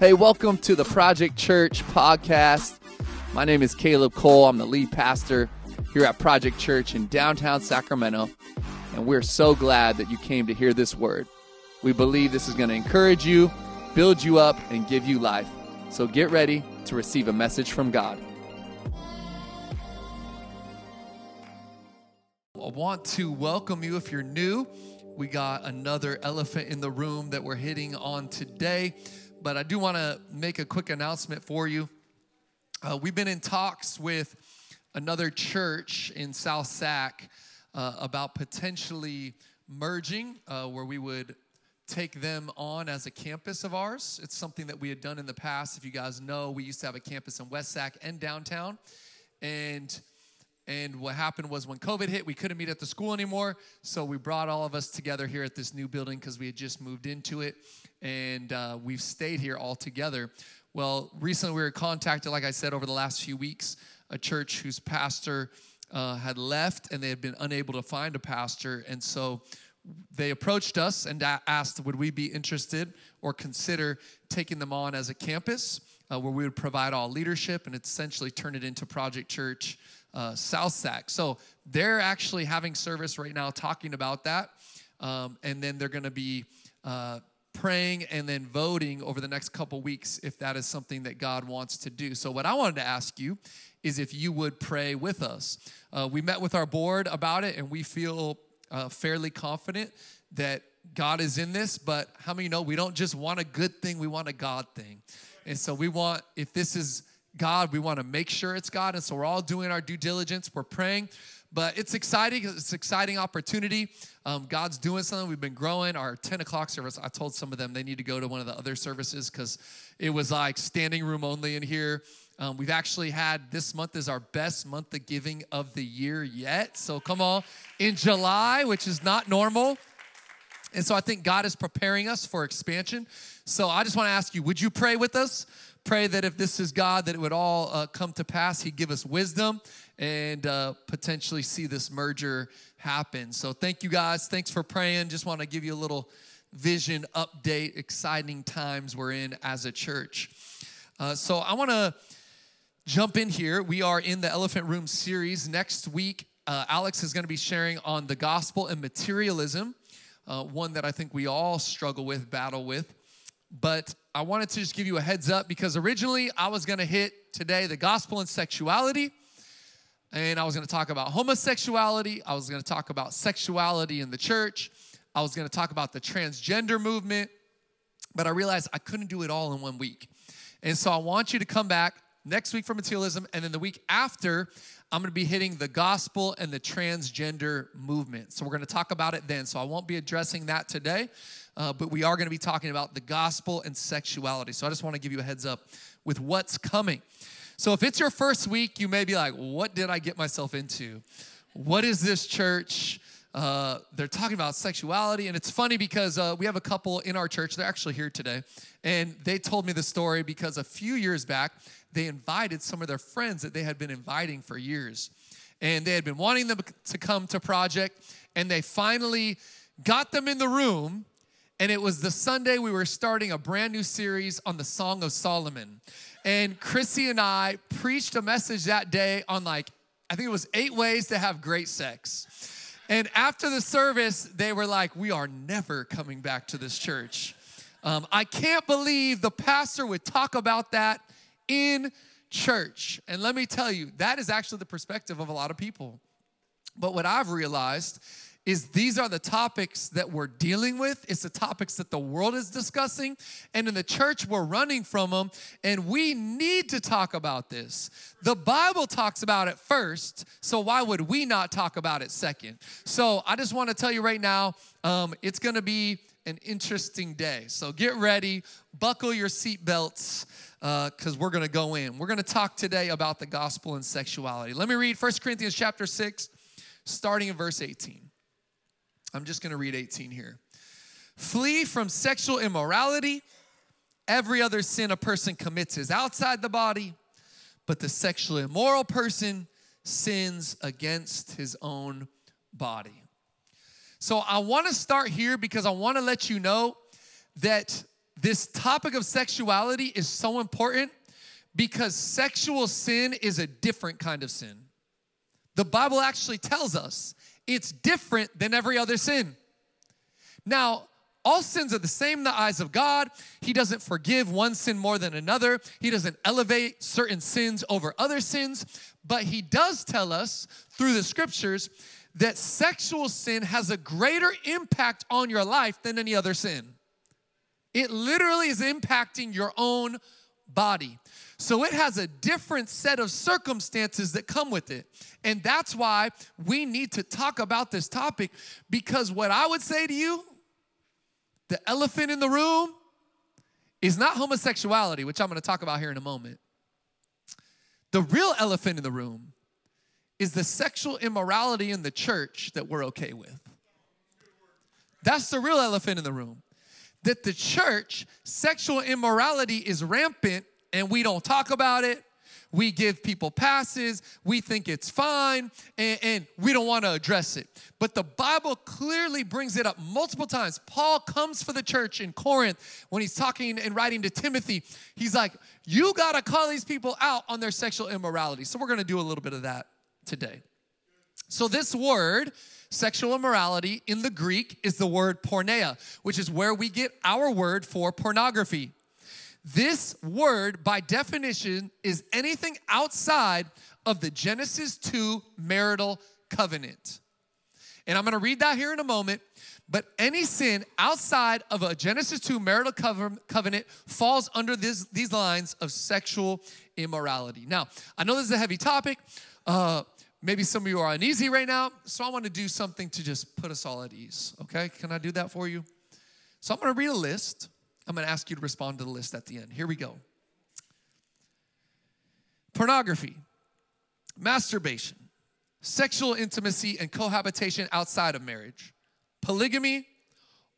Hey, welcome to the Project Church podcast. My name is Caleb Cole. I'm the lead pastor here at Project Church in downtown Sacramento, and we're so glad that you came to hear this word. We believe this is going to encourage you, build you up, and give you life. So get ready to receive a message from God. I want to welcome you if you're new. We got another elephant in the room that we're hitting on today but I do want to make a quick announcement for you. Uh, we've been in talks with another church in South Sac uh, about potentially merging, uh, where we would take them on as a campus of ours. It's something that we had done in the past. If you guys know, we used to have a campus in West Sac and downtown, and and what happened was when COVID hit, we couldn't meet at the school anymore. So we brought all of us together here at this new building because we had just moved into it and uh, we've stayed here all together. Well, recently we were contacted, like I said, over the last few weeks, a church whose pastor uh, had left and they had been unable to find a pastor. And so they approached us and asked, would we be interested or consider taking them on as a campus uh, where we would provide all leadership and essentially turn it into Project Church uh, South Sac. So they're actually having service right now talking about that. Um, and then they're going to be uh, praying and then voting over the next couple weeks if that is something that God wants to do. So, what I wanted to ask you is if you would pray with us. Uh, we met with our board about it and we feel uh, fairly confident that God is in this, but how many know we don't just want a good thing, we want a God thing. And so, we want, if this is God, we want to make sure it's God. And so, we're all doing our due diligence, we're praying. But it's exciting. It's an exciting opportunity. Um, God's doing something. We've been growing. Our 10 o'clock service, I told some of them they need to go to one of the other services because it was like standing room only in here. Um, we've actually had this month is our best month of giving of the year yet. So come on, in July, which is not normal. And so I think God is preparing us for expansion. So I just want to ask you, would you pray with us? Pray that if this is God, that it would all uh, come to pass. He'd give us wisdom and uh, potentially see this merger happen. So thank you guys. Thanks for praying. Just want to give you a little vision update. Exciting times we're in as a church. Uh, so I want to jump in here. We are in the Elephant Room series. Next week, uh, Alex is going to be sharing on the gospel and materialism, uh, one that I think we all struggle with, battle with. But I wanted to just give you a heads up because originally I was going to hit today the gospel and sexuality. And I was going to talk about homosexuality. I was going to talk about sexuality in the church. I was going to talk about the transgender movement. But I realized I couldn't do it all in one week. And so I want you to come back next week for materialism. And then the week after, I'm going to be hitting the gospel and the transgender movement. So we're going to talk about it then. So I won't be addressing that today uh, but we are going to be talking about the gospel and sexuality. So I just want to give you a heads up with what's coming. So if it's your first week, you may be like, what did I get myself into? What is this church? Uh, they're talking about sexuality, and it's funny because uh, we have a couple in our church. They're actually here today, and they told me the story because a few years back they invited some of their friends that they had been inviting for years, and they had been wanting them to come to Project, and they finally got them in the room and it was the Sunday we were starting a brand new series on the Song of Solomon. And Chrissy and I preached a message that day on like, I think it was eight ways to have great sex. And after the service, they were like, We are never coming back to this church. Um, I can't believe the pastor would talk about that in church. And let me tell you, that is actually the perspective of a lot of people. But what I've realized is these are the topics that we're dealing with. It's the topics that the world is discussing. And in the church, we're running from them. And we need to talk about this. The Bible talks about it first. So why would we not talk about it second? So I just want to tell you right now, um, it's going to be an interesting day. So get ready, buckle your seatbelts because uh, we're going to go in. We're going to talk today about the gospel and sexuality. Let me read 1 Corinthians chapter 6, starting in verse 18. I'm just going to read 18 here. Flee from sexual immorality. Every other sin a person commits is outside the body, but the sexually immoral person sins against his own body. So I want to start here because I want to let you know that this topic of sexuality is so important because sexual sin is a different kind of sin. The Bible actually tells us it's different than every other sin. Now, all sins are the same in the eyes of God. He doesn't forgive one sin more than another. He doesn't elevate certain sins over other sins. But He does tell us through the scriptures that sexual sin has a greater impact on your life than any other sin. It literally is impacting your own body. So it has a different set of circumstances that come with it. And that's why we need to talk about this topic because what I would say to you, the elephant in the room is not homosexuality, which I'm going to talk about here in a moment. The real elephant in the room is the sexual immorality in the church that we're okay with. That's the real elephant in the room. That the church, sexual immorality is rampant and we don't talk about it. We give people passes. We think it's fine and, and we don't want to address it. But the Bible clearly brings it up multiple times. Paul comes for the church in Corinth when he's talking and writing to Timothy. He's like, You got to call these people out on their sexual immorality. So we're going to do a little bit of that today. So, this word, sexual immorality, in the Greek is the word porneia, which is where we get our word for pornography. This word, by definition, is anything outside of the Genesis 2 marital covenant. And I'm gonna read that here in a moment. But any sin outside of a Genesis 2 marital covenant falls under this, these lines of sexual immorality. Now, I know this is a heavy topic. Uh, maybe some of you are uneasy right now, so I want to do something to just put us all at ease. Okay, can I do that for you? So I'm going to read a list. I'm going to ask you to respond to the list at the end. Here we go pornography, masturbation, sexual intimacy and cohabitation outside of marriage, polygamy,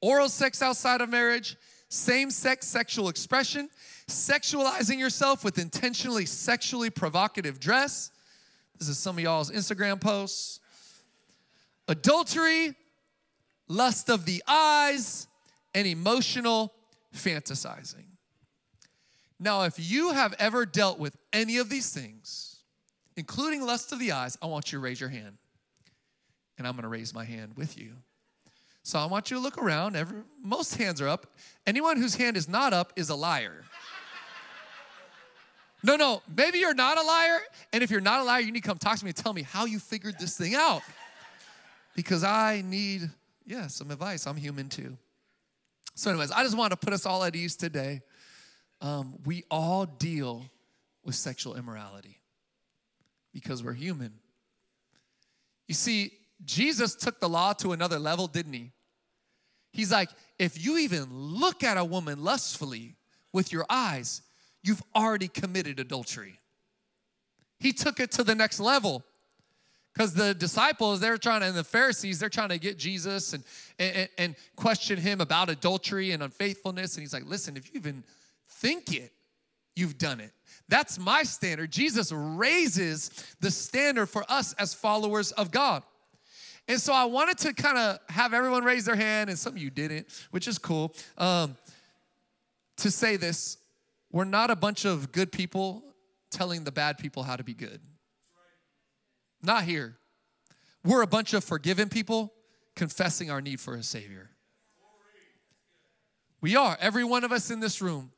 oral sex outside of marriage, same sex sexual expression, sexualizing yourself with intentionally sexually provocative dress. This is some of y'all's Instagram posts. Adultery, lust of the eyes, and emotional fantasizing. Now, if you have ever dealt with any of these things, including lust of the eyes, I want you to raise your hand. And I'm gonna raise my hand with you. So I want you to look around. Every, most hands are up. Anyone whose hand is not up is a liar. No, no, maybe you're not a liar. And if you're not a liar, you need to come talk to me and tell me how you figured this thing out. Because I need, yeah, some advice. I'm human too. So, anyways, I just want to put us all at ease today. Um, we all deal with sexual immorality because we're human. You see, Jesus took the law to another level, didn't he? He's like, if you even look at a woman lustfully with your eyes, you've already committed adultery. He took it to the next level because the disciples they're trying to and the pharisees they're trying to get jesus and, and, and question him about adultery and unfaithfulness. And he's like listen if you even think it you've done it. That's my standard. Jesus raises the standard for us as followers of god. And so i wanted to kind of have everyone raise their hand and some of you didn't which is cool um, to say this we're not a bunch of good people telling the bad people how to be good not here. We're a bunch of forgiven people confessing our need for a Savior. We are, every one of us in this room.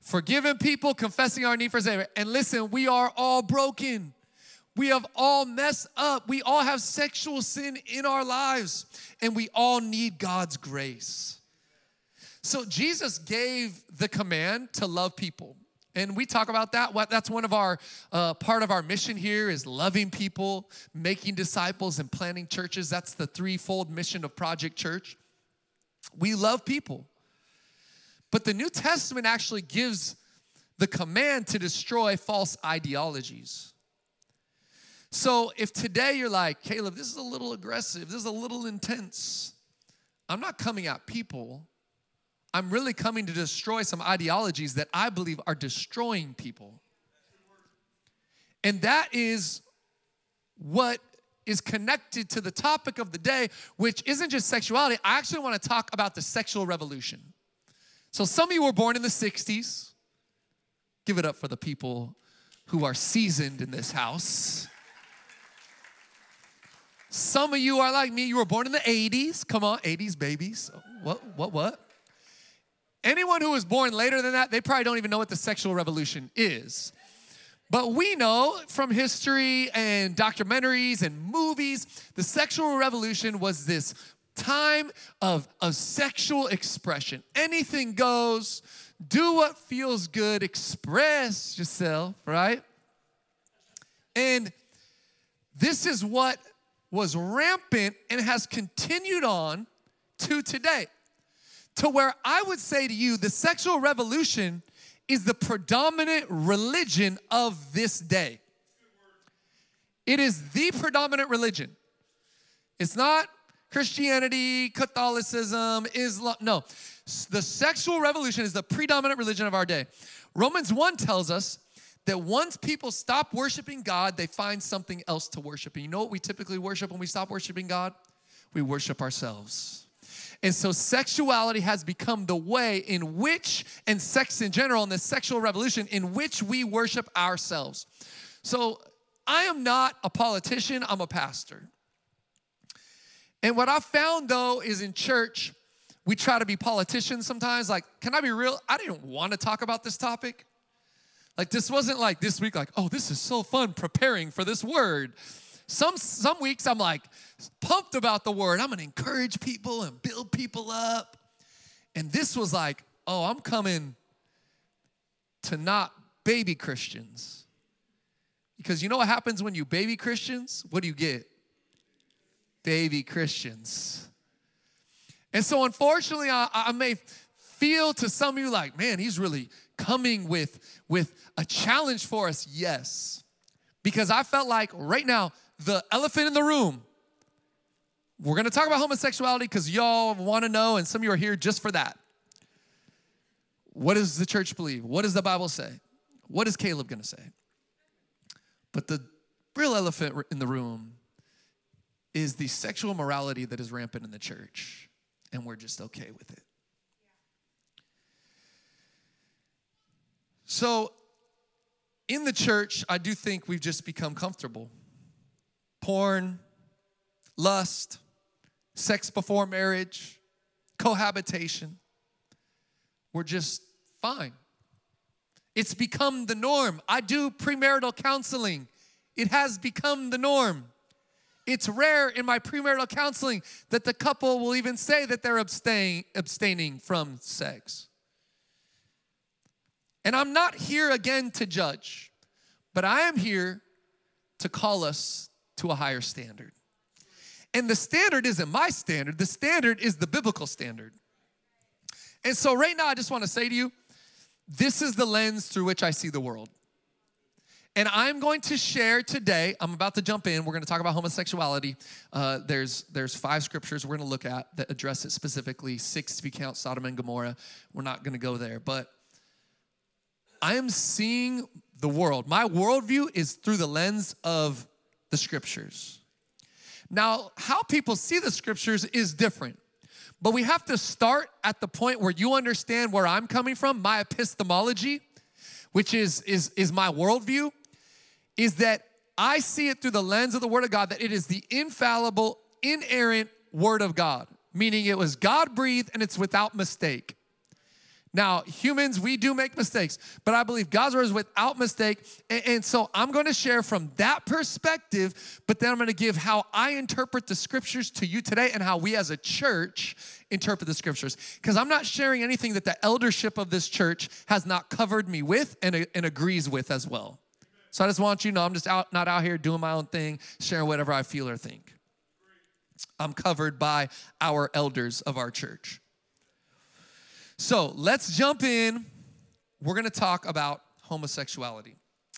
Forgiven people confessing our need for a Savior. And listen, we are all broken. We have all messed up. We all have sexual sin in our lives, and we all need God's grace. So Jesus gave the command to love people. And we talk about that. That's one of our uh, part of our mission here is loving people making disciples and planting churches. That's the threefold mission of project church. We love people. But the new testament actually gives the command to destroy false ideologies. So if today you're like caleb this is a little aggressive. This is a little intense. I'm not coming at people I'm really coming to destroy some ideologies that I believe are destroying people. And that is what is connected to the topic of the day, which isn't just sexuality. I actually want to talk about the sexual revolution. So some of you were born in the 60s. Give it up for the people who are seasoned in this house. Some of you are like me, you were born in the 80s. Come on, 80s babies. What, what, what? Anyone who was born later than that, they probably don't even know what the sexual revolution is. But we know from history and documentaries and movies, the sexual revolution was this time of, of sexual expression. Anything goes, do what feels good, express yourself, right? And this is what was rampant and has continued on to today. To where I would say to you, the sexual revolution is the predominant religion of this day. It is the predominant religion. It's not Christianity, Catholicism, Islam. No, the sexual revolution is the predominant religion of our day. Romans 1 tells us that once people stop worshiping God, they find something else to worship. And you know what we typically worship when we stop worshiping God? We worship ourselves. And so sexuality has become the way in which, and sex in general, and the sexual revolution in which we worship ourselves. So I am not a politician, I'm a pastor. And what I found though is in church, we try to be politicians sometimes. Like, can I be real? I didn't want to talk about this topic. Like, this wasn't like this week, like, oh, this is so fun preparing for this word. Some, some weeks I'm like pumped about the word. I'm gonna encourage people and build people up. And this was like, oh, I'm coming to not baby Christians. Because you know what happens when you baby Christians? What do you get? Baby Christians. And so, unfortunately, I, I may feel to some of you like, man, he's really coming with, with a challenge for us. Yes. Because I felt like right now, the elephant in the room. We're gonna talk about homosexuality because y'all wanna know, and some of you are here just for that. What does the church believe? What does the Bible say? What is Caleb gonna say? But the real elephant in the room is the sexual morality that is rampant in the church, and we're just okay with it. So, in the church, I do think we've just become comfortable porn, lust, sex before marriage, cohabitation. We're just fine. It's become the norm. I do premarital counseling. It has become the norm. It's rare in my premarital counseling that the couple will even say that they're abstain, abstaining from sex. And I'm not here again to judge, but I am here to call us to a higher standard. And the standard isn't my standard, the standard is the biblical standard. And so, right now, I just want to say to you this is the lens through which I see the world. And I'm going to share today, I'm about to jump in, we're going to talk about homosexuality. Uh, there's, there's five scriptures we're going to look at that address it specifically, six if you count Sodom and Gomorrah. We're not going to go there. But I am seeing the world. My worldview is through the lens of the scriptures. Now, how people see the scriptures is different. But we have to start at the point where you understand where I'm coming from, my epistemology, which is, is, is my worldview, is that I see it through the lens of the Word of God, that it is the infallible, inerrant Word of God, meaning it was God breathed and it's without mistake. Now, humans, we do make mistakes, but I believe God's word is without mistake. And, and so I'm going to share from that perspective, but then I'm going to give how I interpret the scriptures to you today and how we as a church interpret the scriptures. Because I'm not sharing anything that the eldership of this church has not covered me with and, and agrees with as well. So I just want you to know I'm just out, not out here doing my own thing, sharing whatever I feel or think. I'm covered by our elders of our church. So let's jump in. We're going to talk about homosexuality.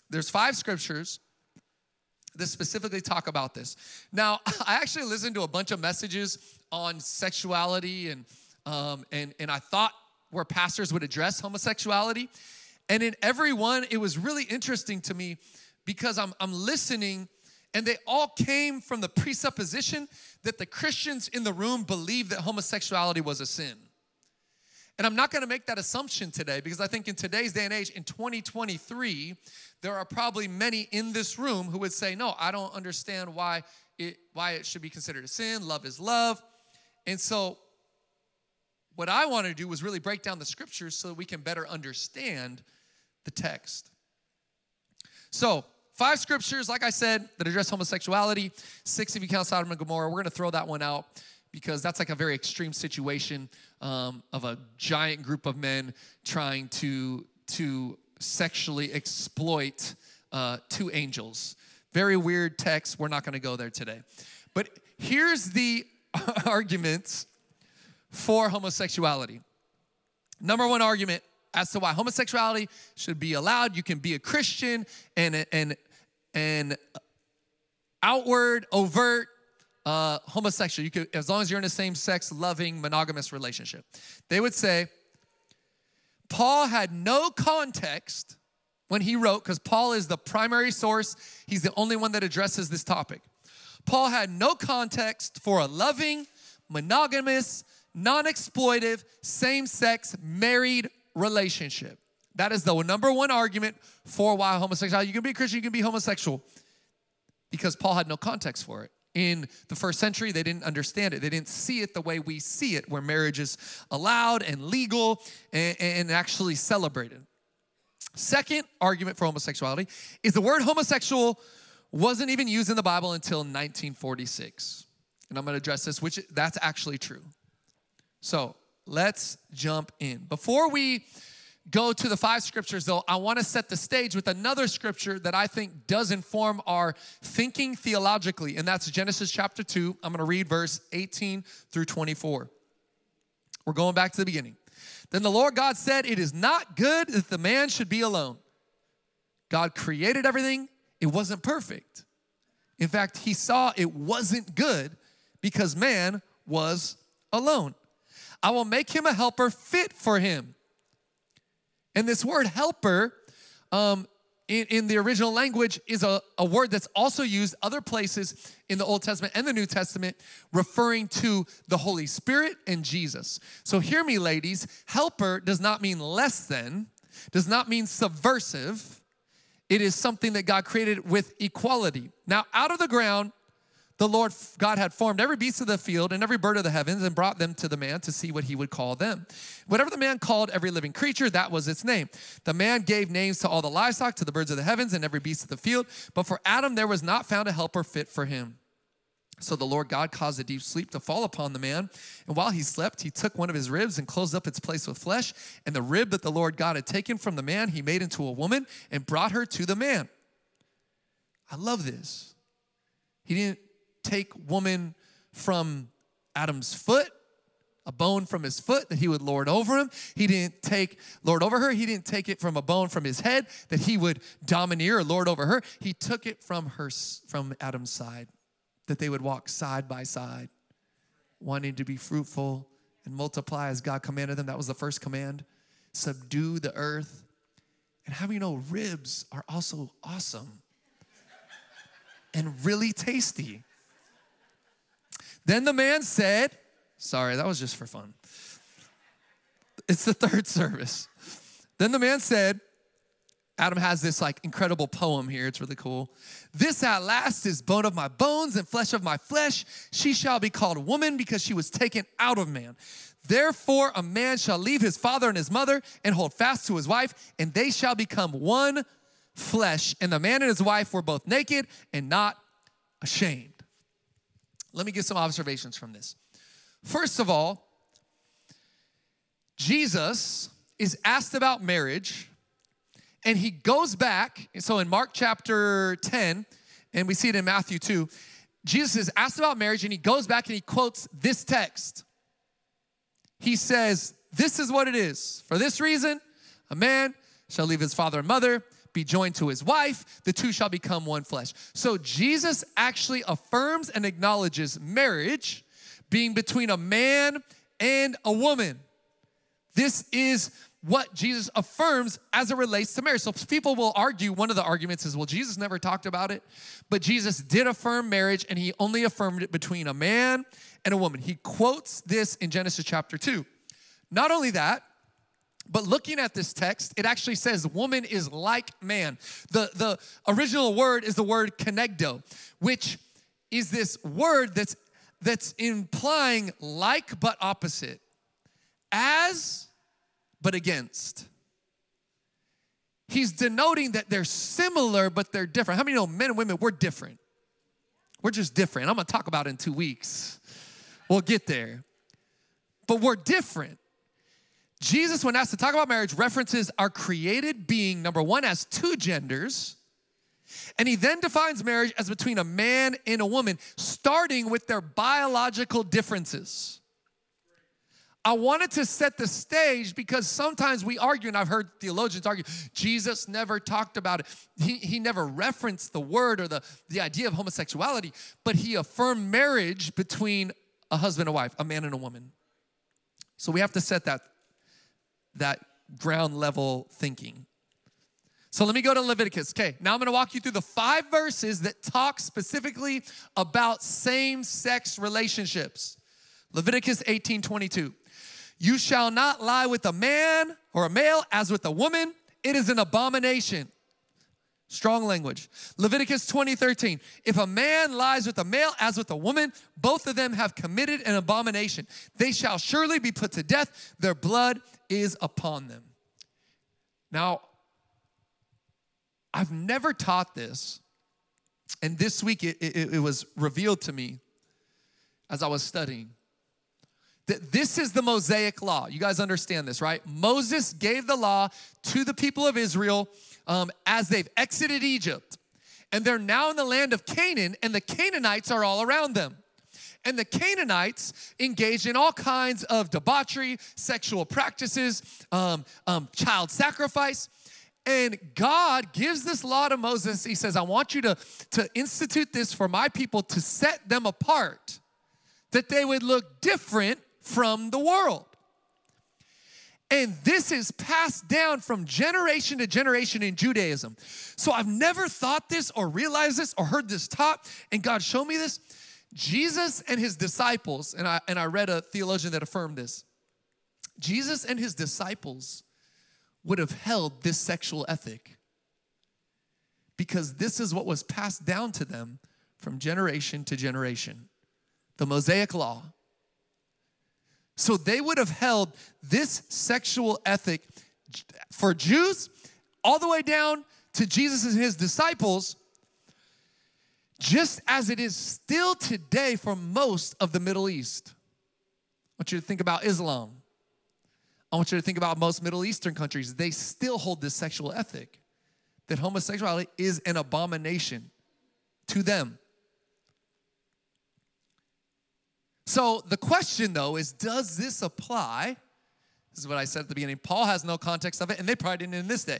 There's five scriptures that specifically talk about this. Now, I actually listened to a bunch of messages on sexuality, and um, and and I thought where pastors would address homosexuality, and in every one, it was really interesting to me because I'm I'm listening, and they all came from the presupposition that the Christians in the room believed that homosexuality was a sin. And I'm not going to make that assumption today because I think in today's day and age, in 2023, there are probably many in this room who would say, No, I don't understand why it, why it should be considered a sin. Love is love. And so, what I want to do was really break down the scriptures so that we can better understand the text. So, five scriptures, like I said, that address homosexuality. Six if you count Sodom and Gomorrah. We're going to throw that one out because that's like a very extreme situation um, of a giant group of men trying to to sexually exploit uh, two angels. Very weird text. We're not going to go there today. But here's the arguments for homosexuality. Number one argument as to why homosexuality should be allowed. You can be a Christian and and and outward, overt uh, homosexual. You could, as long as you're in a same-sex, loving, monogamous relationship. They would say Paul had no context when he wrote, because Paul is the primary source. He's the only one that addresses this topic. Paul had no context for a loving, monogamous, non-exploitive, same-sex, married relationship. That is the number one argument for why homosexuality. You can be a Christian, you can be homosexual, because Paul had no context for it. In the first century, they didn't understand it. They didn't see it the way we see it, where marriage is allowed and legal and, and actually celebrated. Second argument for homosexuality is the word homosexual wasn't even used in the Bible until 1946. And I'm going to address this, which that's actually true. So let's jump in. Before we go to the five scriptures, though, I want to set the stage with another scripture that I think does inform our thinking theologically, and that's Genesis chapter 2. I'm going to read verse 18 through 24. We're going back to the beginning. Then the Lord God said, It is not good that the man should be alone. God created everything, it wasn't perfect. In fact, he saw it wasn't good because man was alone. I will make him a helper fit for him. And this word helper um, in, in, the original language is a, a word that's also used other places in the Old Testament and the New Testament, referring to the Holy Spirit and Jesus. So hear me, ladies. Helper does not mean less than, does not mean subversive. It is something that God created with equality. Now, out of the ground, the Lord God had formed every beast of the field and every bird of the heavens and brought them to the man to see what he would call them. Whatever the man called every living creature, that was its name. The man gave names to all the livestock, to the birds of the heavens, and every beast of the field. But for Adam, there was not found a helper fit for him. So the Lord God caused a deep sleep to fall upon the man. And while he slept, he took one of his ribs and closed up its place with flesh. And the rib that the Lord God had taken from the man, he made into a woman and brought her to the man. I love this. He didn't take woman from Adam's foot, a bone from his foot that he would lord over him. He didn't take lord over her. He didn't take it from a bone from his head that he would domineer or lord over her. He took it from her from Adam's side that they would walk side by side, wanting to be fruitful and multiply as God commanded them. That was the first command. Subdue the earth. And how do you know ribs are also awesome and really tasty? Then the man said, Sorry, that was just for fun. It's the third service. Then the man said, Adam has this like incredible poem here. It's really cool. This at last is bone of my bones and flesh of my flesh. She shall be called woman because she was taken out of man. Therefore, a man shall leave his father and his mother and hold fast to his wife, and they shall become one flesh. And the man and his wife were both naked and not ashamed. Let me give some observations from this. First of all, Jesus is asked about marriage and he goes back. So in Mark chapter 10, and we see it in Matthew 2, Jesus is asked about marriage and he goes back and he quotes this text. He says, This is what it is. For this reason, a man shall leave his father and mother be joined to his wife, the two shall become one flesh. So Jesus actually affirms and acknowledges marriage being between a man and a woman. This is what Jesus affirms as it relates to marriage. So people will argue, one of the arguments is, well, Jesus never talked about it, but Jesus did affirm marriage and he only affirmed it between a man and a woman. He quotes this in Genesis chapter 2. Not only that, but looking at this text, it actually says woman is like man. The, the original word is the word kenegdo, which is this word that's, that's implying like but opposite, as but against. He's denoting that they're similar but they're different. How many know men and women, we're different? We're just different. I'm gonna talk about it in two weeks. We'll get there. But we're different. Jesus, when asked to talk about marriage, references our created being, number one, as two genders. And he then defines marriage as between a man and a woman, starting with their biological differences. I wanted to set the stage because sometimes we argue, and I've heard theologians argue, Jesus never talked about it. He, he never referenced the word or the, the idea of homosexuality, but he affirmed marriage between a husband and a wife, a man and a woman. So we have to set that that ground level thinking. So let me go to Leviticus. Okay, now I'm gonna walk you through the five verses that talk specifically about same sex relationships. Leviticus 18 22. You shall not lie with a man or a male as with a woman, it is an abomination. Strong language. Leviticus 20, 13. If a man lies with a male as with a woman, both of them have committed an abomination. They shall surely be put to death. Their blood is upon them. Now, I've never taught this, and this week it, it, it was revealed to me as I was studying that this is the Mosaic law. You guys understand this, right? Moses gave the law to the people of Israel um, as they've exited Egypt. And they're now in the land of Canaan, and the Canaanites are all around them. And the Canaanites engaged in all kinds of debauchery, sexual practices, um, um, child sacrifice. And God gives this law to Moses. He says, I want you to, to institute this for my people to set them apart, that they would look different from the world. And this is passed down from generation to generation in Judaism. So I've never thought this or realized this or heard this taught, and God showed me this. Jesus and his disciples, and I, and I read a theologian that affirmed this. Jesus and his disciples would have held this sexual ethic because this is what was passed down to them from generation to generation. The Mosaic Law. So they would have held this sexual ethic for Jews all the way down to Jesus and his disciples, just as it is still today for most of the Middle East. I want you to think about Islam. I want you to think about most Middle Eastern countries. They still hold this sexual ethic that homosexuality is an abomination to them. So the question though is does this apply? This is what I said at the beginning. Paul has no context of it, and they probably didn't in this day.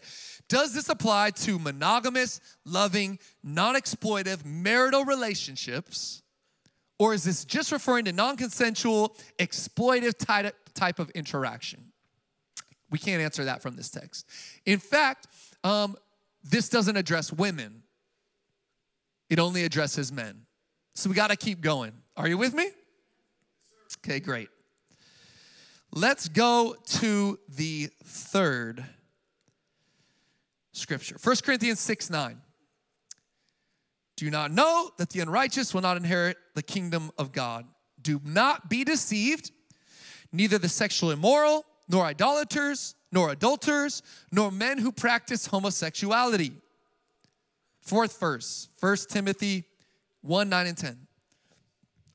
Does this apply to monogamous, loving, non exploitive marital relationships? Or is this just referring to non consensual, exploitive type of interaction? We can't answer that from this text. In fact, um, this doesn't address women, it only addresses men. So we got to keep going. Are you with me? Okay, great. Let's go to the third scripture 1 Corinthians 6 9. Do you not know that the unrighteous will not inherit the kingdom of God? Do not be deceived. Neither the sexual immoral, nor idolaters, nor adulterers, nor men who practice homosexuality. Fourth verse, 1 Timothy 1 9 and 10.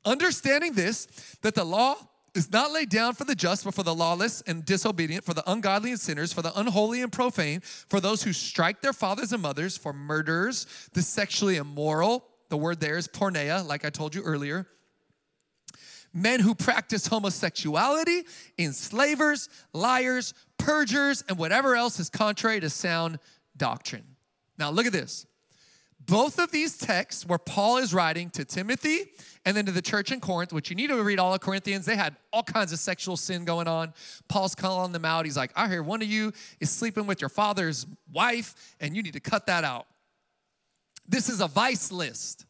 Understanding this, that the law is not laid down for the just, but for the lawless and disobedient, for the ungodly and sinners, for the unholy and profane, for those who strike their fathers and mothers, for murderers, the sexually immoral. The word there is porneia, like I told you earlier. Men who practice homosexuality, enslavers, liars, perjurers, and whatever else is contrary to sound doctrine. Now, look at this both of these texts where Paul is writing to Timothy and then to the church in Corinth, which you need to read all of Corinthians, they had all kinds of sexual sin going on. Paul's calling them out. He's like, I hear one of you is sleeping with your father's wife, and you need to cut that out. This is a vice list.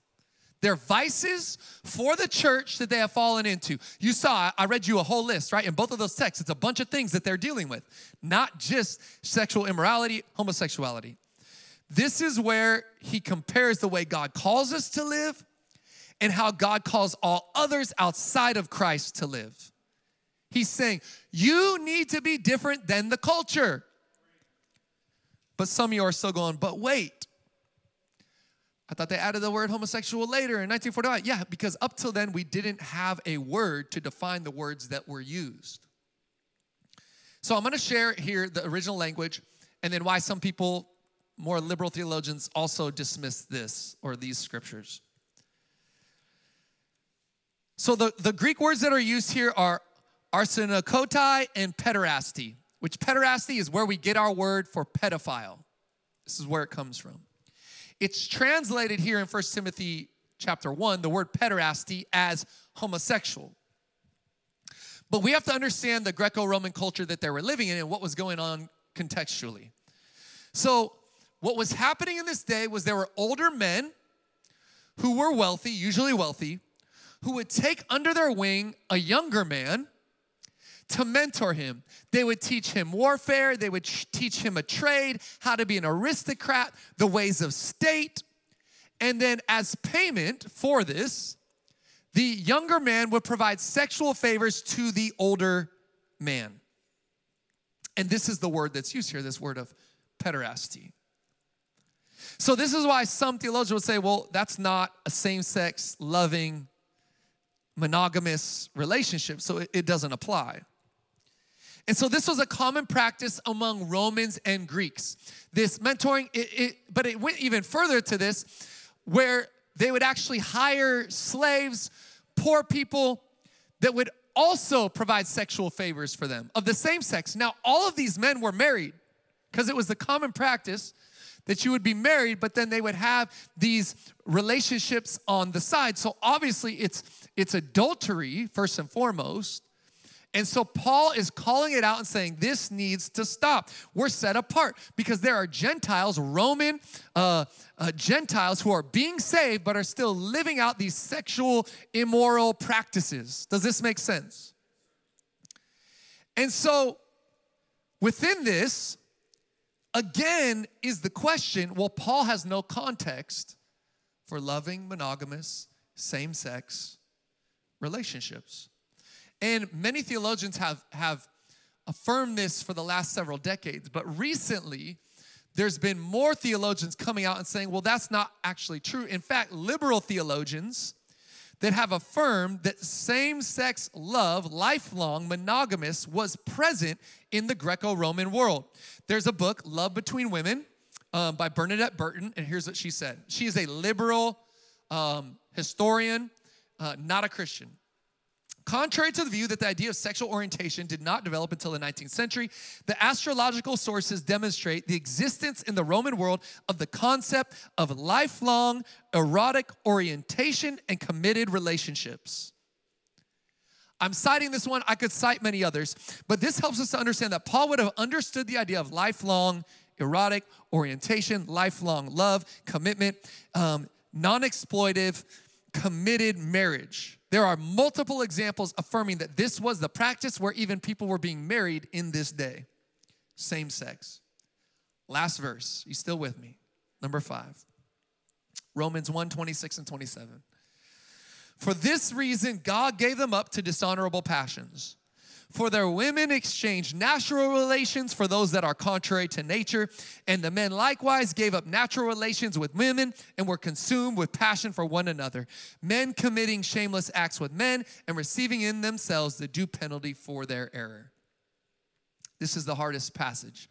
They're vices for the church that they have fallen into. You saw, I read you a whole list, right? In both of those texts, it's a bunch of things that they're dealing with, not just sexual immorality, homosexuality. This is where he compares the way God calls us to live and how God calls all others outside of Christ to live. He's saying, you need to be different than the culture. But some of you are still going, but wait, I thought they added the word homosexual later in 1949. Yeah, because up till then, we didn't have a word to define the words that were used. So I'm gonna share here the original language and then why some people, more liberal theologians, also dismiss this or these scriptures. So the, the Greek words that are used here are arsenokoitai and pederasty, which pederasty is where we get our word for pedophile. This is where it comes from. It's translated here in 1 Timothy chapter 1, the word pederasty, as homosexual. But we have to understand the Greco Roman culture that they were living in and what was going on contextually. So, what was happening in this day was there were older men who were wealthy, usually wealthy, who would take under their wing a younger man to mentor him. They would teach him warfare, they would teach him a trade, how to be an aristocrat, the ways of state. And then, as payment for this, the younger man would provide sexual favors to the older man. And this is the word that's used here, this word of pederasty. So, this is why some theologians would say, well, that's not a same sex, loving, monogamous relationship, so it, it doesn't apply. And so this was a common practice among Romans and Greeks. This mentoring, it, it, but it went even further to this, where they would actually hire slaves, poor people that would also provide sexual favors for them of the same sex. Now, all of these men were married because it was the common practice that you would be married, but then they would have these relationships on the side. So obviously, it's it's adultery first and foremost. And so Paul is calling it out and saying, This needs to stop. We're set apart because there are Gentiles, Roman uh, uh, Gentiles, who are being saved but are still living out these sexual immoral practices. Does this make sense? And so within this, again, is the question well, Paul has no context for loving monogamous, same sex relationships. And many theologians have, have affirmed this for the last several decades, but recently, there's been more theologians coming out and saying, well, that's not actually true. In fact, liberal theologians that have affirmed that same sex love, lifelong, monogamous, was present in the Greco Roman world. There's a book, Love Between Women, um, by Bernadette Brooten, and here's what she said. She is a liberal um, historian, uh, not a Christian. Contrary to the view that the idea of sexual orientation did not develop until the 19th century, the astrological sources demonstrate the existence in the Roman world of the concept of lifelong erotic orientation and committed relationships. I'm citing this one, I could cite many others, but this helps us to understand that Paul would have understood the idea of lifelong erotic orientation, lifelong love, commitment, um, non exploitive, committed marriage. There are multiple examples affirming that this was the practice where even people were being married in this day. Same sex. Last verse. You still with me? Number five. Romans 1 26 and 27. For this reason, God gave them up to dishonorable passions for their women exchanged natural relations for those that are contrary to nature, and the men likewise gave up natural relations with women and were consumed with passion for one another, men committing shameless acts with men and receiving in themselves the due penalty for their error. This is the hardest passage.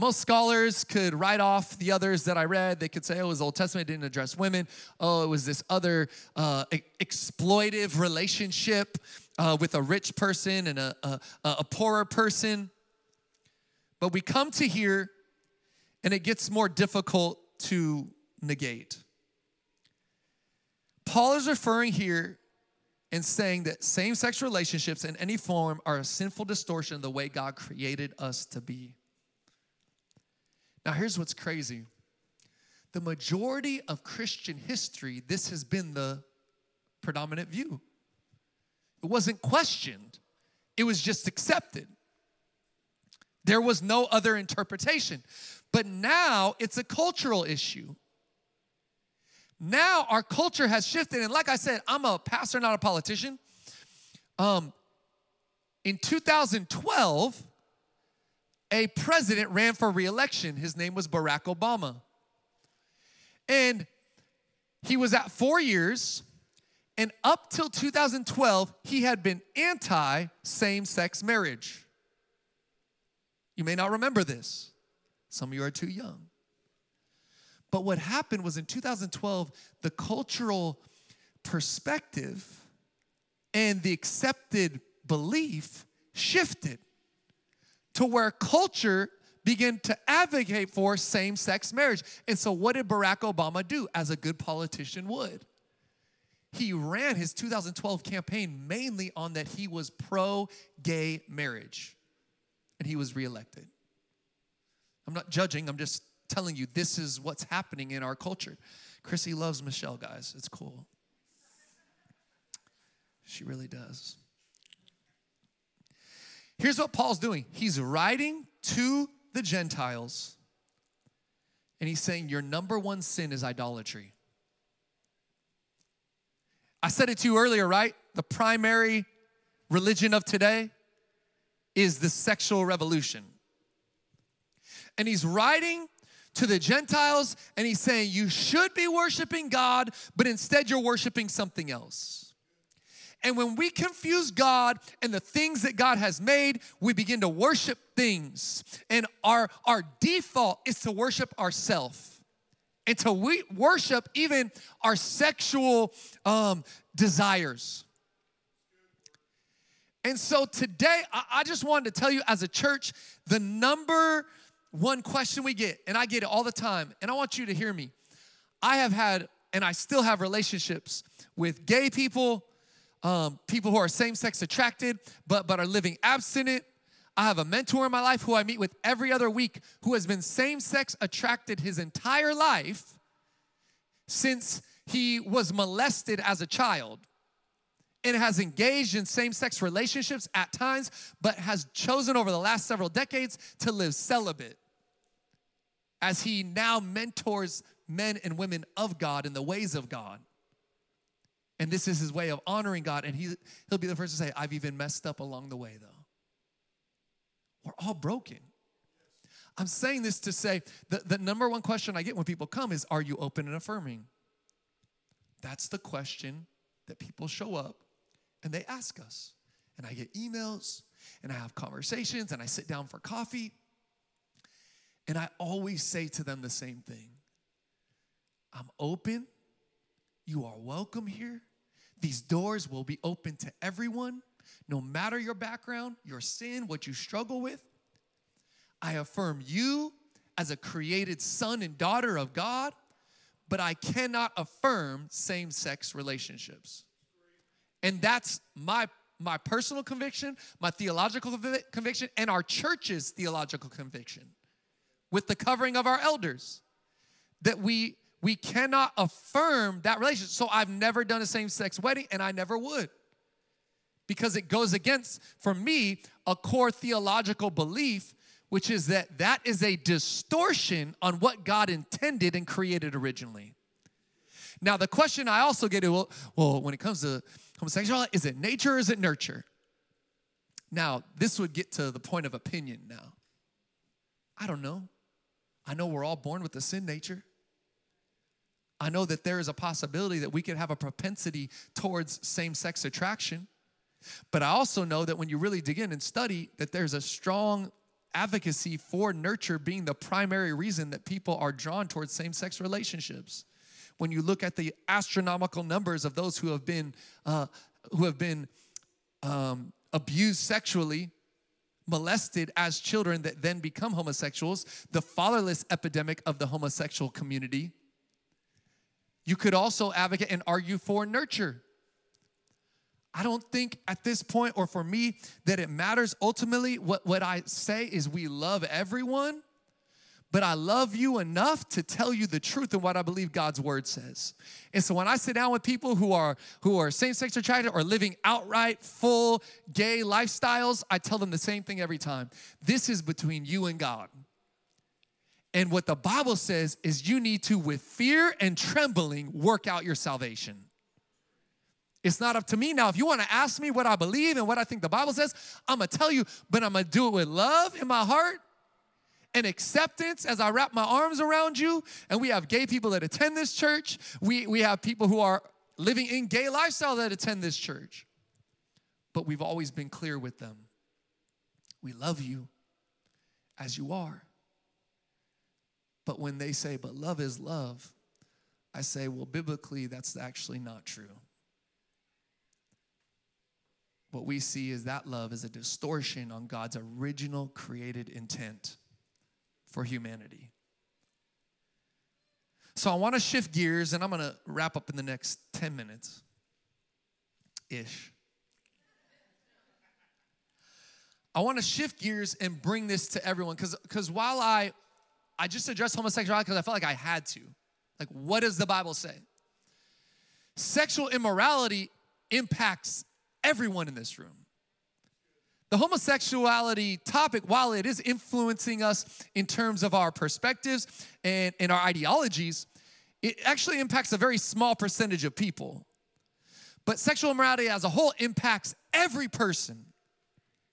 Most scholars could write off the others that I read. They could say, oh, it was Old Testament, didn't address women. Oh, it was this other uh, exploitive relationship uh, with a rich person and a, a, a poorer person. But we come to here and it gets more difficult to negate. Paul is referring here and saying that same sex relationships in any form are a sinful distortion of the way God created us to be. Now, here's what's crazy the majority of Christian history, this has been the predominant view. It wasn't questioned, it was just accepted. There was no other interpretation. But now it's a cultural issue. Now our culture has shifted. And like I said, I'm a pastor, not a politician. Um, in 2012, a president ran for reelection. His name was Barack Obama. And he was at four years, and up till 2012, he had been anti same sex marriage. You may not remember this, some of you are too young. But what happened was in 2012, the cultural perspective and the accepted belief shifted to where culture began to advocate for same sex marriage. And so, what did Barack Obama do as a good politician would? He ran his 2012 campaign mainly on that he was pro gay marriage, and he was reelected. I'm not judging, I'm just telling you this is what's happening in our culture. Chrissy loves Michelle, guys. It's cool. She really does. Here's what Paul's doing he's writing to the Gentiles, and he's saying, Your number one sin is idolatry. I said it to you earlier, right? The primary religion of today is the sexual revolution. And he's writing to the Gentiles and he's saying, You should be worshiping God, but instead you're worshiping something else. And when we confuse God and the things that God has made, we begin to worship things. And our, our default is to worship ourselves and to we worship even our sexual um, desires. And so today, I, I just wanted to tell you as a church, the number one question we get, and I get it all the time, and I want you to hear me. I have had, and I still have relationships with gay people, um, people who are same sex attracted but, but are living abstinent. I have a mentor in my life who I meet with every other week who has been same sex attracted his entire life since he was molested as a child and has engaged in same sex relationships at times, but has chosen over the last several decades to live celibate as he now mentors men and women of God in the ways of God. And this is his way of honoring God. And he, he'll be the first to say, I've even messed up along the way, though. We're all broken. I'm saying this to say the, the number one question I get when people come is, Are you open and affirming? That's the question that people show up and they ask us. And I get emails and I have conversations and I sit down for coffee. And I always say to them the same thing I'm open. You are welcome here. These doors will be open to everyone, no matter your background, your sin, what you struggle with. I affirm you as a created son and daughter of God, but I cannot affirm same sex relationships. And that's my my personal conviction, my theological conviction, and our church's theological conviction with the covering of our elders that we we cannot affirm that relationship. So I've never done a same sex wedding and I never would. Because it goes against, for me, a core theological belief, which is that that is a distortion on what God intended and created originally. Now, the question I also get is well, when it comes to homosexuality, is it nature or is it nurture? Now, this would get to the point of opinion now. I don't know. I know we're all born with a sin nature. I know that there is a possibility that we could have a propensity towards same sex attraction. But I also know that when you really dig in and study, that there's a strong advocacy for nurture being the primary reason that people are drawn towards same sex relationships. When you look at the astronomical numbers of those who have been, uh, who have been um, abused sexually, molested as children that then become homosexuals, the fatherless epidemic of the homosexual community, you could also advocate and argue for nurture. I don't think at this point, or for me, that it matters ultimately. What, what I say is we love everyone, but I love you enough to tell you the truth of what I believe God's word says. And so when I sit down with people who are who are same-sex attracted or living outright full gay lifestyles, I tell them the same thing every time. This is between you and God. And what the Bible says is you need to with fear and trembling work out your salvation. It's not up to me now. If you want to ask me what I believe and what I think the Bible says, I'm going to tell you, but I'm going to do it with love in my heart and acceptance as I wrap my arms around you. And we have gay people that attend this church. We, we have people who are living in gay lifestyle that attend this church. But we've always been clear with them. We love you as you are. But when they say, but love is love, I say, well, biblically, that's actually not true. What we see is that love is a distortion on God's original created intent for humanity. So I want to shift gears and I'm going to wrap up in the next 10 minutes ish. I want to shift gears and bring this to everyone because because while I I just addressed homosexuality because I felt like I had to. Like, what does the Bible say? Sexual immorality impacts everyone in this room. The homosexuality topic, while it is influencing us in terms of our perspectives and, and our ideologies, it actually impacts a very small percentage of people. But sexual immorality as a whole impacts every person,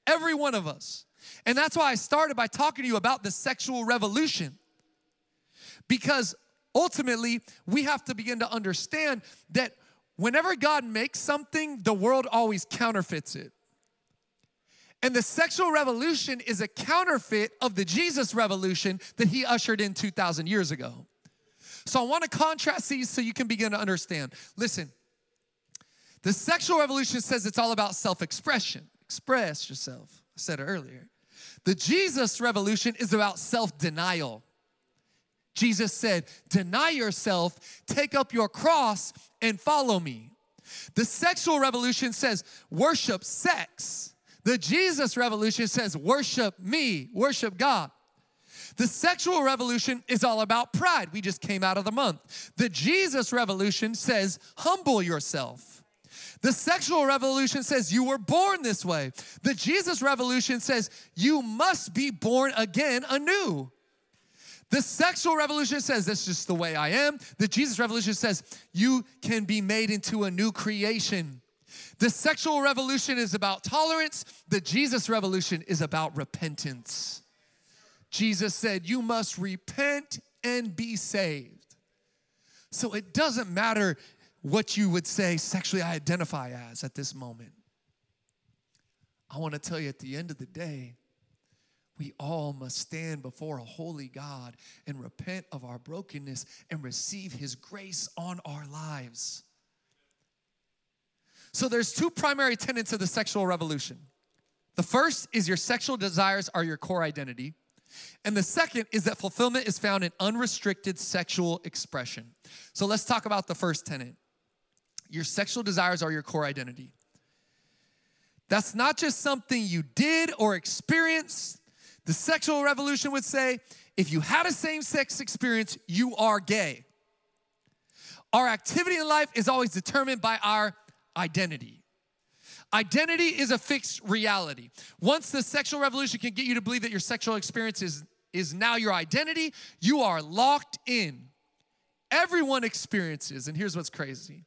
every one of us. And that's why I started by talking to you about the sexual revolution. Because ultimately, we have to begin to understand that whenever God makes something, the world always counterfeits it. And the sexual revolution is a counterfeit of the Jesus revolution that he ushered in 2,000 years ago. So I want to contrast these so you can begin to understand. Listen, the sexual revolution says it's all about self expression. Express yourself. I said it earlier. The Jesus revolution is about self denial. Jesus said, Deny yourself, take up your cross, and follow me. The sexual revolution says, Worship sex. The Jesus revolution says, worship me, worship God. The sexual revolution is all about pride. We just came out of the month. The Jesus revolution says, humble yourself. The sexual revolution says you were born this way. The Jesus revolution says you must be born again anew. The sexual revolution says that's just the way I am. The Jesus revolution says you can be made into a new creation. The sexual revolution is about tolerance, the Jesus revolution is about repentance. Jesus said, You must repent and be saved. So it doesn't matter what you would say sexually I identify as at this moment. I want to tell you at the end of the day, we all must stand before a holy God and repent of our brokenness and receive His grace on our lives. So there's two primary tenets of the sexual revolution. The first is your sexual desires are your core identity. And the second is that fulfillment is found in unrestricted sexual expression. So let's talk about the first tenet. Your sexual desires are your core identity. That's not just something you did or experienced. The sexual revolution would say if you had a same sex experience, you are gay. Our activity in life is always determined by our identity. Identity is a fixed reality. Once the sexual revolution can get you to believe that your sexual experience is, is now your identity, you are locked in. Everyone experiences, and here's what's crazy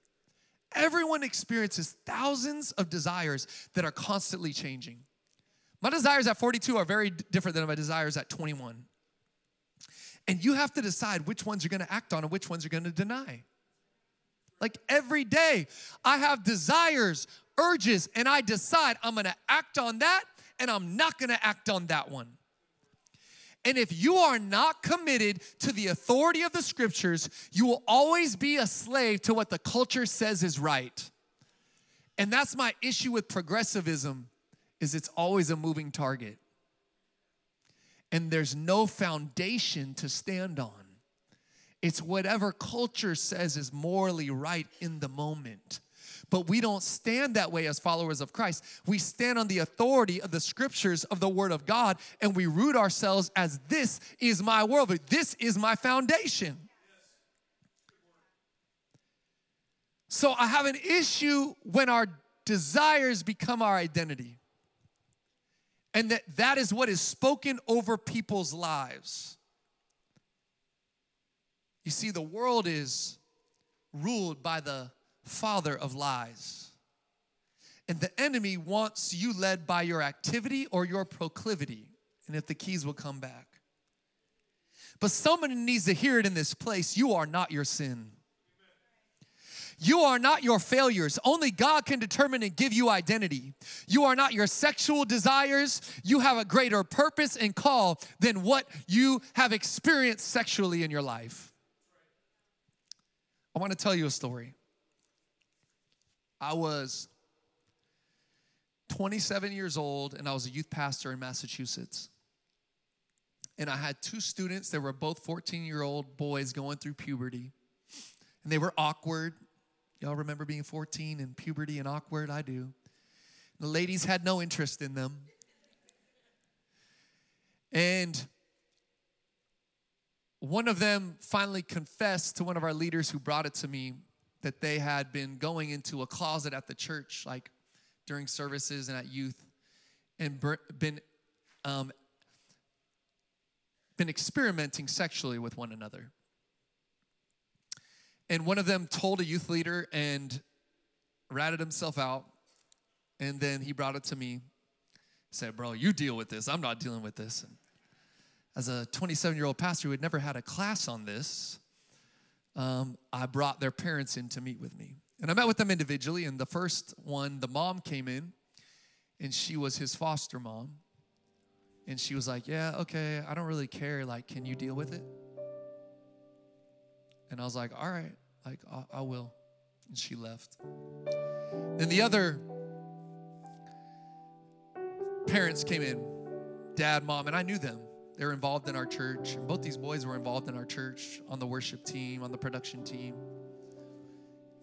everyone experiences thousands of desires that are constantly changing. My desires at 42 are very different than my desires at 21. And you have to decide which ones you're gonna act on and which ones you're gonna deny. Like every day, I have desires, urges, and I decide I'm gonna act on that and I'm not gonna act on that one. And if you are not committed to the authority of the scriptures, you will always be a slave to what the culture says is right. And that's my issue with progressivism is it's always a moving target. And there's no foundation to stand on. It's whatever culture says is morally right in the moment. But we don't stand that way as followers of Christ. We stand on the authority of the scriptures of the Word of God and we root ourselves as this is my world, this is my foundation. So I have an issue when our desires become our identity. And that that is what is spoken over people's lives. You see, the world is ruled by the father of lies. And the enemy wants you led by your activity or your proclivity, and if the keys will come back. But somebody needs to hear it in this place you are not your sin. You are not your failures. Only God can determine and give you identity. You are not your sexual desires. You have a greater purpose and call than what you have experienced sexually in your life. I want to tell you a story. I was 27 years old and I was a youth pastor in Massachusetts. And I had two students that were both 14 year old boys going through puberty. And they were awkward Y'all remember being 14 and puberty and awkward? I do. The ladies had no interest in them. And one of them finally confessed to one of our leaders who brought it to me that they had been going into a closet at the church, like during services and at youth, and been um, been experimenting sexually with one another. And one of them told a youth leader and ratted himself out. And then he brought it to me. Said, Bro, you deal with this. I'm not dealing with this. And as a 27 year old pastor who had never had a class on this, um, I brought their parents in to meet with me. And I met with them individually. And the first one, the mom came in, and she was his foster mom. And she was like, Yeah, okay, I don't really care. Like, can you deal with it? And I was like, All right. Like, I, I will. And she left. Then the other parents came in dad, mom, and I knew them. They were involved in our church. And both these boys were involved in our church on the worship team, on the production team.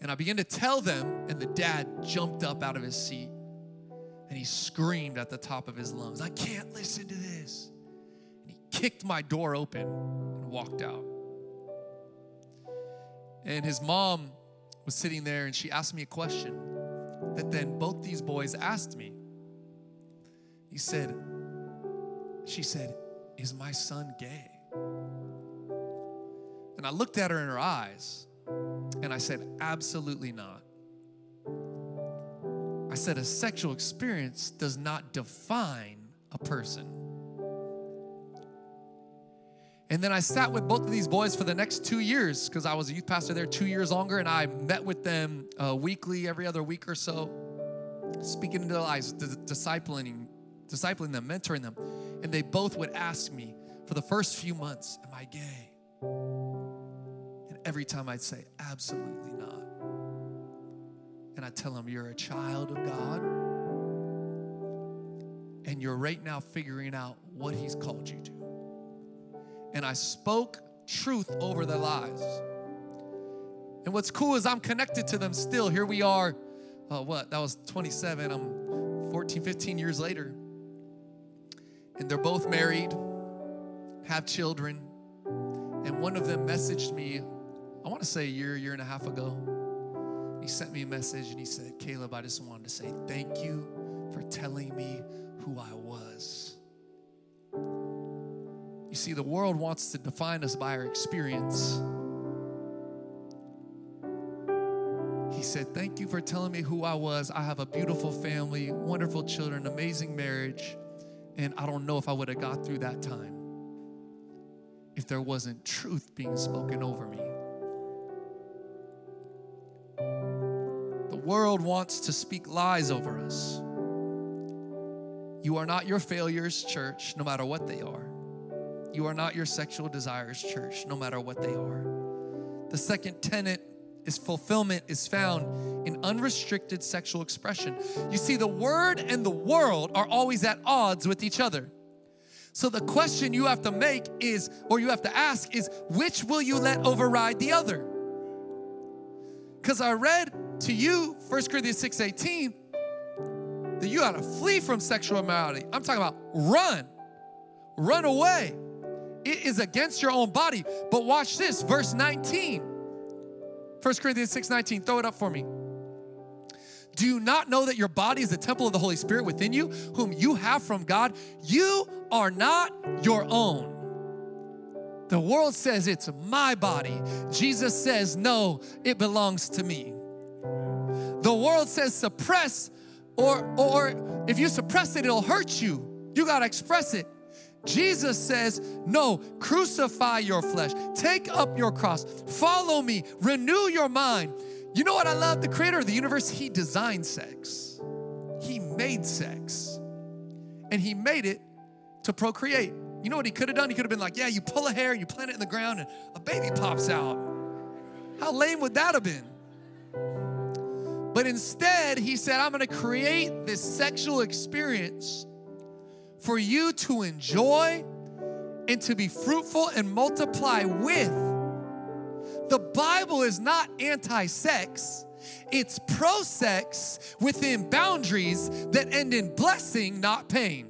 And I began to tell them, and the dad jumped up out of his seat and he screamed at the top of his lungs, I can't listen to this. And he kicked my door open and walked out. And his mom was sitting there and she asked me a question that then both these boys asked me. He said, She said, Is my son gay? And I looked at her in her eyes and I said, Absolutely not. I said, A sexual experience does not define a person. And then I sat with both of these boys for the next two years because I was a youth pastor there two years longer, and I met with them uh, weekly, every other week or so, speaking into their lives, discipling, discipling them, mentoring them. And they both would ask me for the first few months, Am I gay? And every time I'd say, Absolutely not. And I tell them, You're a child of God, and you're right now figuring out what He's called you to and I spoke truth over their lives. And what's cool is I'm connected to them still. Here we are, uh, what? That was 27. I'm 14, 15 years later. And they're both married, have children. And one of them messaged me, I want to say a year, year and a half ago. He sent me a message and he said, Caleb, I just wanted to say thank you for telling me who I was. You see, the world wants to define us by our experience. He said, Thank you for telling me who I was. I have a beautiful family, wonderful children, amazing marriage, and I don't know if I would have got through that time if there wasn't truth being spoken over me. The world wants to speak lies over us. You are not your failures, church, no matter what they are. You are not your sexual desires, church, no matter what they are. The second tenet is fulfillment is found in unrestricted sexual expression. You see, the word and the world are always at odds with each other. So the question you have to make is, or you have to ask, is which will you let override the other? Because I read to you, 1 Corinthians 6 18, that you gotta flee from sexual immorality. I'm talking about run, run away. It is against your own body. But watch this, verse 19. 1 Corinthians 6 19, throw it up for me. Do you not know that your body is the temple of the Holy Spirit within you, whom you have from God? You are not your own. The world says it's my body. Jesus says, no, it belongs to me. The world says suppress, or, or if you suppress it, it'll hurt you. You got to express it. Jesus says, No, crucify your flesh, take up your cross, follow me, renew your mind. You know what I love? The creator of the universe, he designed sex, he made sex, and he made it to procreate. You know what he could have done? He could have been like, Yeah, you pull a hair, you plant it in the ground, and a baby pops out. How lame would that have been? But instead, he said, I'm gonna create this sexual experience for you to enjoy and to be fruitful and multiply with. The Bible is not anti sex, it's pro sex within boundaries that end in blessing, not pain.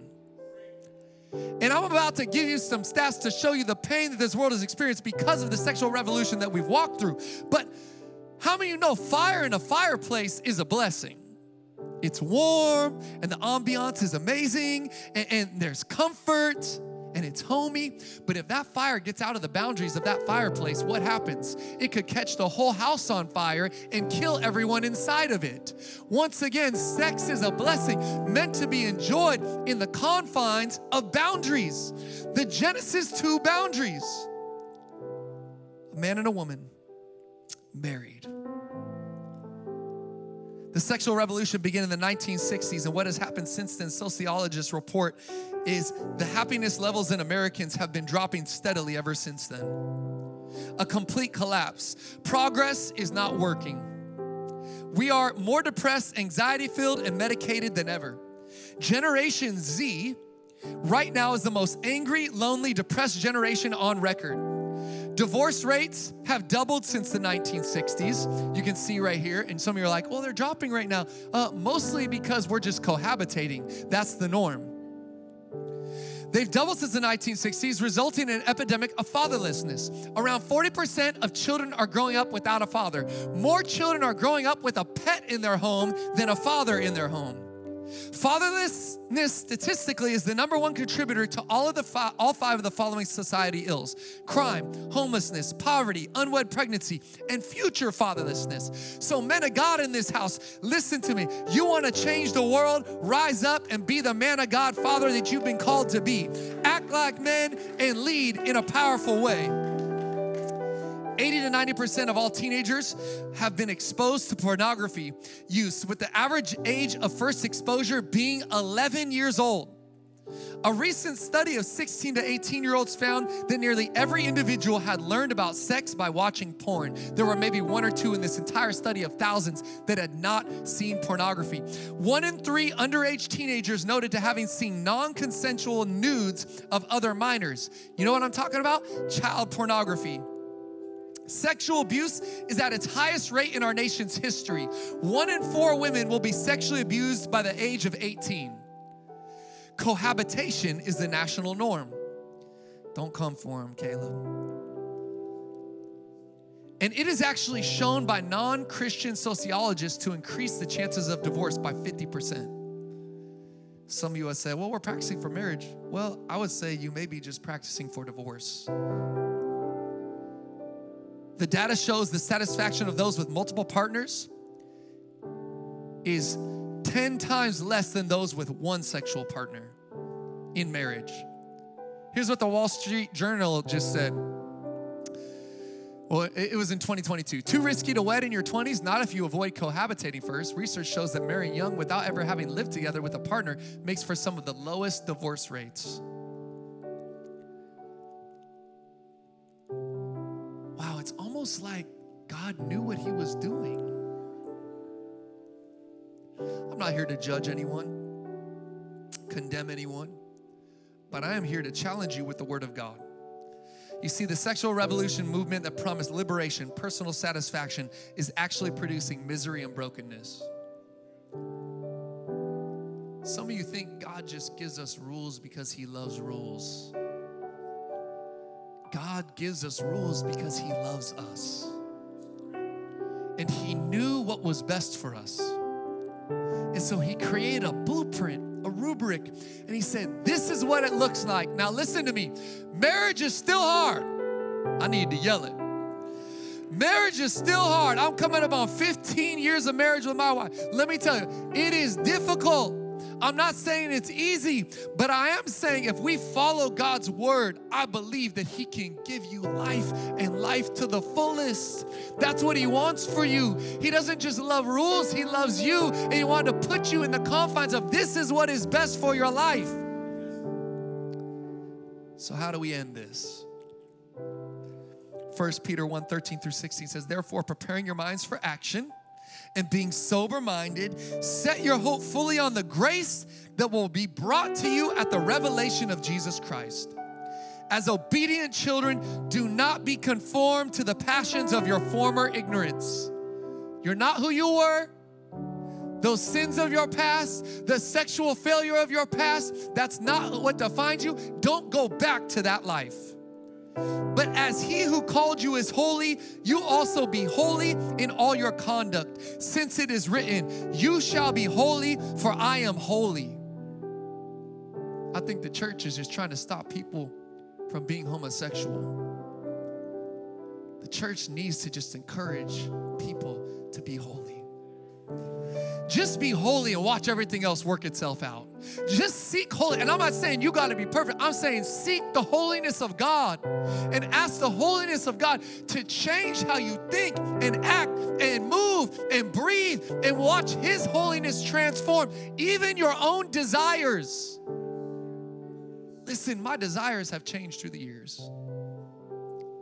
And I'm about to give you some stats to show you the pain that this world has experienced because of the sexual revolution that we've walked through. But how many of you know fire in a fireplace is a blessing? It's warm and the ambiance is amazing and, and, there's comfort and it's homey. But if that fire gets out of the boundaries of that fireplace, what happens? It could catch the whole house on fire and kill everyone inside of it. Once again, sex is a blessing meant to be enjoyed in the confines of boundaries. The Genesis 2 boundaries. A man and a woman married the sexual revolution began in the 1960s, and what has happened since then, sociologists report, is the happiness levels in Americans have been dropping steadily ever since then. A complete collapse. Progress is not working. We are more depressed, anxiety filled, and medicated than ever. Generation Z right now is the most angry, lonely, depressed generation on record. Divorce rates have doubled since the 1960s. You can see right here. And some of you are like, well, they're dropping right now. Uh, mostly because we're just cohabitating. That's the norm. They've doubled since the 1960s, resulting in an epidemic of fatherlessness. Around 40% of children are growing up without a father. More children are growing up with a pet in their home than a father in their home. Fatherlessness statistically is the number one contributor to all of the fi- all five of the following society ills: crime, homelessness, poverty, unwed pregnancy, and future fatherlessness. So, men of God in this house, listen to me. You want to change the world? Rise up and be the man of God, father that you've been called to be. Act like men and lead in a powerful way. 80 to 90% of all teenagers have been exposed to pornography use, with the average age of first exposure being 11 years old. A recent study of 16 to 18 year olds found that nearly every individual had learned about sex by watching porn. There were maybe one or two in this entire study of thousands that had not seen pornography. One in three underage teenagers noted to having seen non consensual nudes of other minors. You know what I'm talking about? Child pornography. Sexual abuse is at its highest rate in our nation's history. One in four women will be sexually abused by the age of 18. Cohabitation is the national norm. Don't come for him, Caleb. And it is actually shown by non Christian sociologists to increase the chances of divorce by 50%. Some of you would say, well, we're practicing for marriage. Well, I would say you may be just practicing for divorce. The data shows the satisfaction of those with multiple partners is 10 times less than those with one sexual partner in marriage. Here's what the Wall Street Journal just said. Well, it was in 2022. Too risky to wed in your 20s? Not if you avoid cohabitating first. Research shows that marrying young without ever having lived together with a partner makes for some of the lowest divorce rates. Almost like God knew what he was doing. I'm not here to judge anyone, condemn anyone, but I am here to challenge you with the word of God. You see, the sexual revolution movement that promised liberation, personal satisfaction, is actually producing misery and brokenness. Some of you think God just gives us rules because He loves rules. God gives us rules because He loves us. And He knew what was best for us. And so He created a blueprint, a rubric, and He said, This is what it looks like. Now, listen to me marriage is still hard. I need to yell it. Marriage is still hard. I'm coming up on 15 years of marriage with my wife. Let me tell you, it is difficult. I'm not saying it's easy, but I am saying if we follow God's word, I believe that He can give you life and life to the fullest. That's what He wants for you. He doesn't just love rules, He loves you, and He wanted to put you in the confines of this is what is best for your life. So, how do we end this? 1 Peter 1 13 through 16 says, Therefore, preparing your minds for action and being sober minded, set your hope fully on the grace that will be brought to you at the revelation of Jesus Christ. As obedient children, do not be conformed to the passions of your former ignorance. You're not who you were. Those sins of your past, the sexual failure of your past, that's not what defines you. Don't go back to that life. But as he who called you is holy, you also be holy in all your conduct, since it is written, You shall be holy, for I am holy. I think the church is just trying to stop people from being homosexual. The church needs to just encourage people to be holy. Just be holy and watch everything else work itself out. Just seek holy. And I'm not saying you got to be perfect. I'm saying seek the holiness of God and ask the holiness of God to change how you think and act and move and breathe and watch His holiness transform even your own desires. Listen, my desires have changed through the years.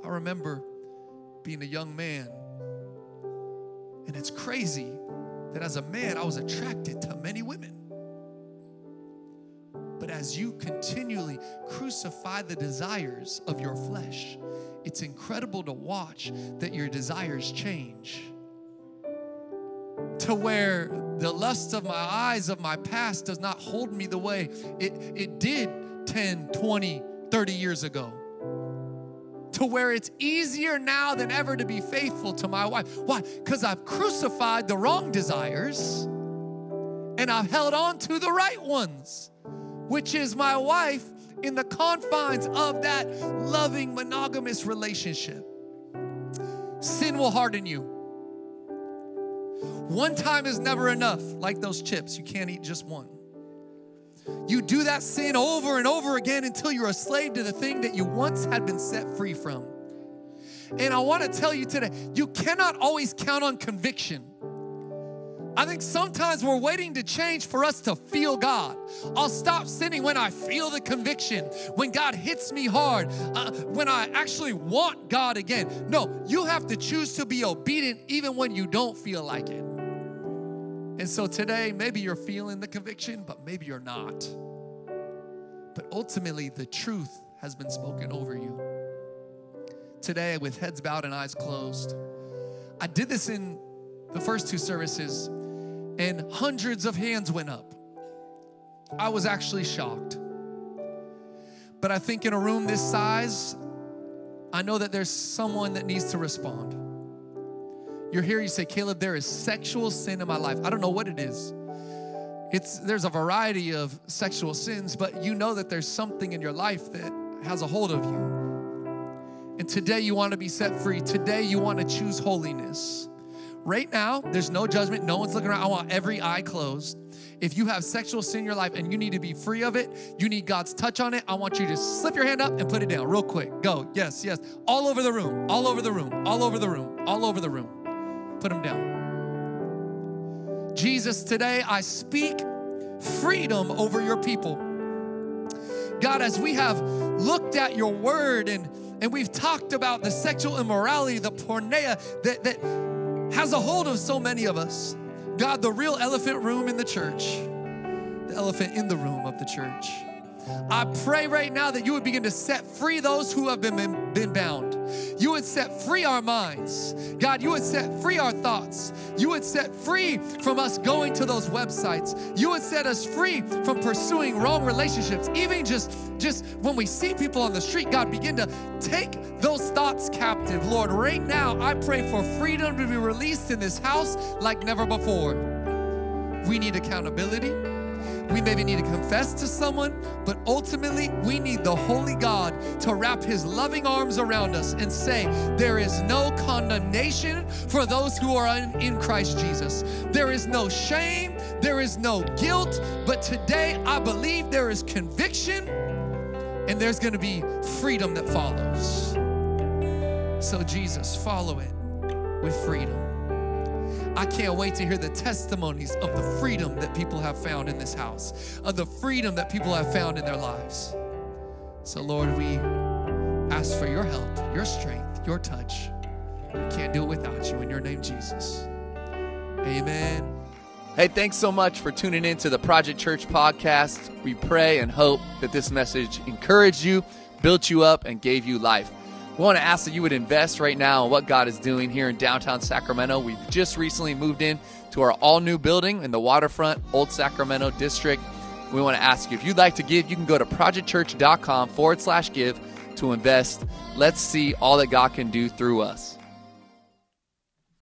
I remember being a young man, and it's crazy that as a man, I was attracted to many women. But as you continually crucify the desires of your flesh, it's incredible to watch that your desires change. To where the lust of my eyes of my past does not hold me the way it, it did 10, 20, 30 years ago to where it's easier now than ever to be faithful to my wife. Why? Because I've crucified the wrong desires and I've held on to the right ones, which is my wife in the confines of that loving monogamous relationship. Sin will harden you. One time is never enough, like those chips. You can't eat just one. You do that sin over and over again until you're a slave to the thing that you once had been set free from. And I want to tell you today, you cannot always count on conviction. I think sometimes we're waiting to change for us to feel God. I'll stop sinning when I feel the conviction, when God hits me hard, uh, when I actually want God again. No, you have to choose to be obedient even when you don't feel like it. And so today, maybe you're feeling the conviction, but maybe you're not. But ultimately, the truth has been spoken over you. Today, with heads bowed and eyes closed, I did this in the first two services, and hundreds of hands went up. I was actually shocked. But I think in a room this size, I know that there's someone that needs to respond. You're here, you say, Caleb, there is sexual sin in my life. I don't know what it is. It's there's a variety of sexual sins, but you know that there's something in your life that has a hold of you. And today you want to be set free. Today you want to choose holiness. Right now, there's no judgment. No one's looking around. I want every eye closed. If you have sexual sin in your life and you need to be free of it, you need God's touch on it, I want you to slip your hand up and put it down real quick. Go. Yes, yes. All over the room. All over the room. All over the room. All over the room. Put them down. Jesus, today I speak freedom over your people. God, as we have looked at your word and, and we've talked about the sexual immorality, the porneia that, that has a hold of so many of us, God, the real elephant room in the church, the elephant in the room of the church, I pray right now that you would begin to set free those who have been, been bound. You would set free our minds. God, you would set free our thoughts. You would set free from us going to those websites. You would set us free from pursuing wrong relationships. Even just, just when we see people on the street, God, begin to take those thoughts captive. Lord, right now, I pray for freedom to be released in this house like never before. We need accountability. We maybe need to confess to someone, but ultimately, we need the Holy God to wrap His loving arms around us and say, There is no condemnation for those who are in, Christ Jesus. There is no shame, there is no guilt, but today I believe there is conviction and there's gonna be freedom that follows. So, Jesus, follow it with freedom. I can't wait to hear the testimonies of the freedom that people have found in this house, of the freedom that people have found in their lives. So, Lord, we ask for your help, your strength, your touch. We can't do it without you. In your name, Jesus. Amen. Hey, thanks so much for tuning in to the Project Church podcast. We pray and hope that this message encouraged you, built you up, and gave you life. We want to ask that you would invest right now in what God is doing here in downtown Sacramento. We've just recently moved in to our all new building in the waterfront, Old Sacramento District. We want to ask you if you'd like to give, you can go to projectchurch.com forward slash give to invest. Let's see all that God can do through us.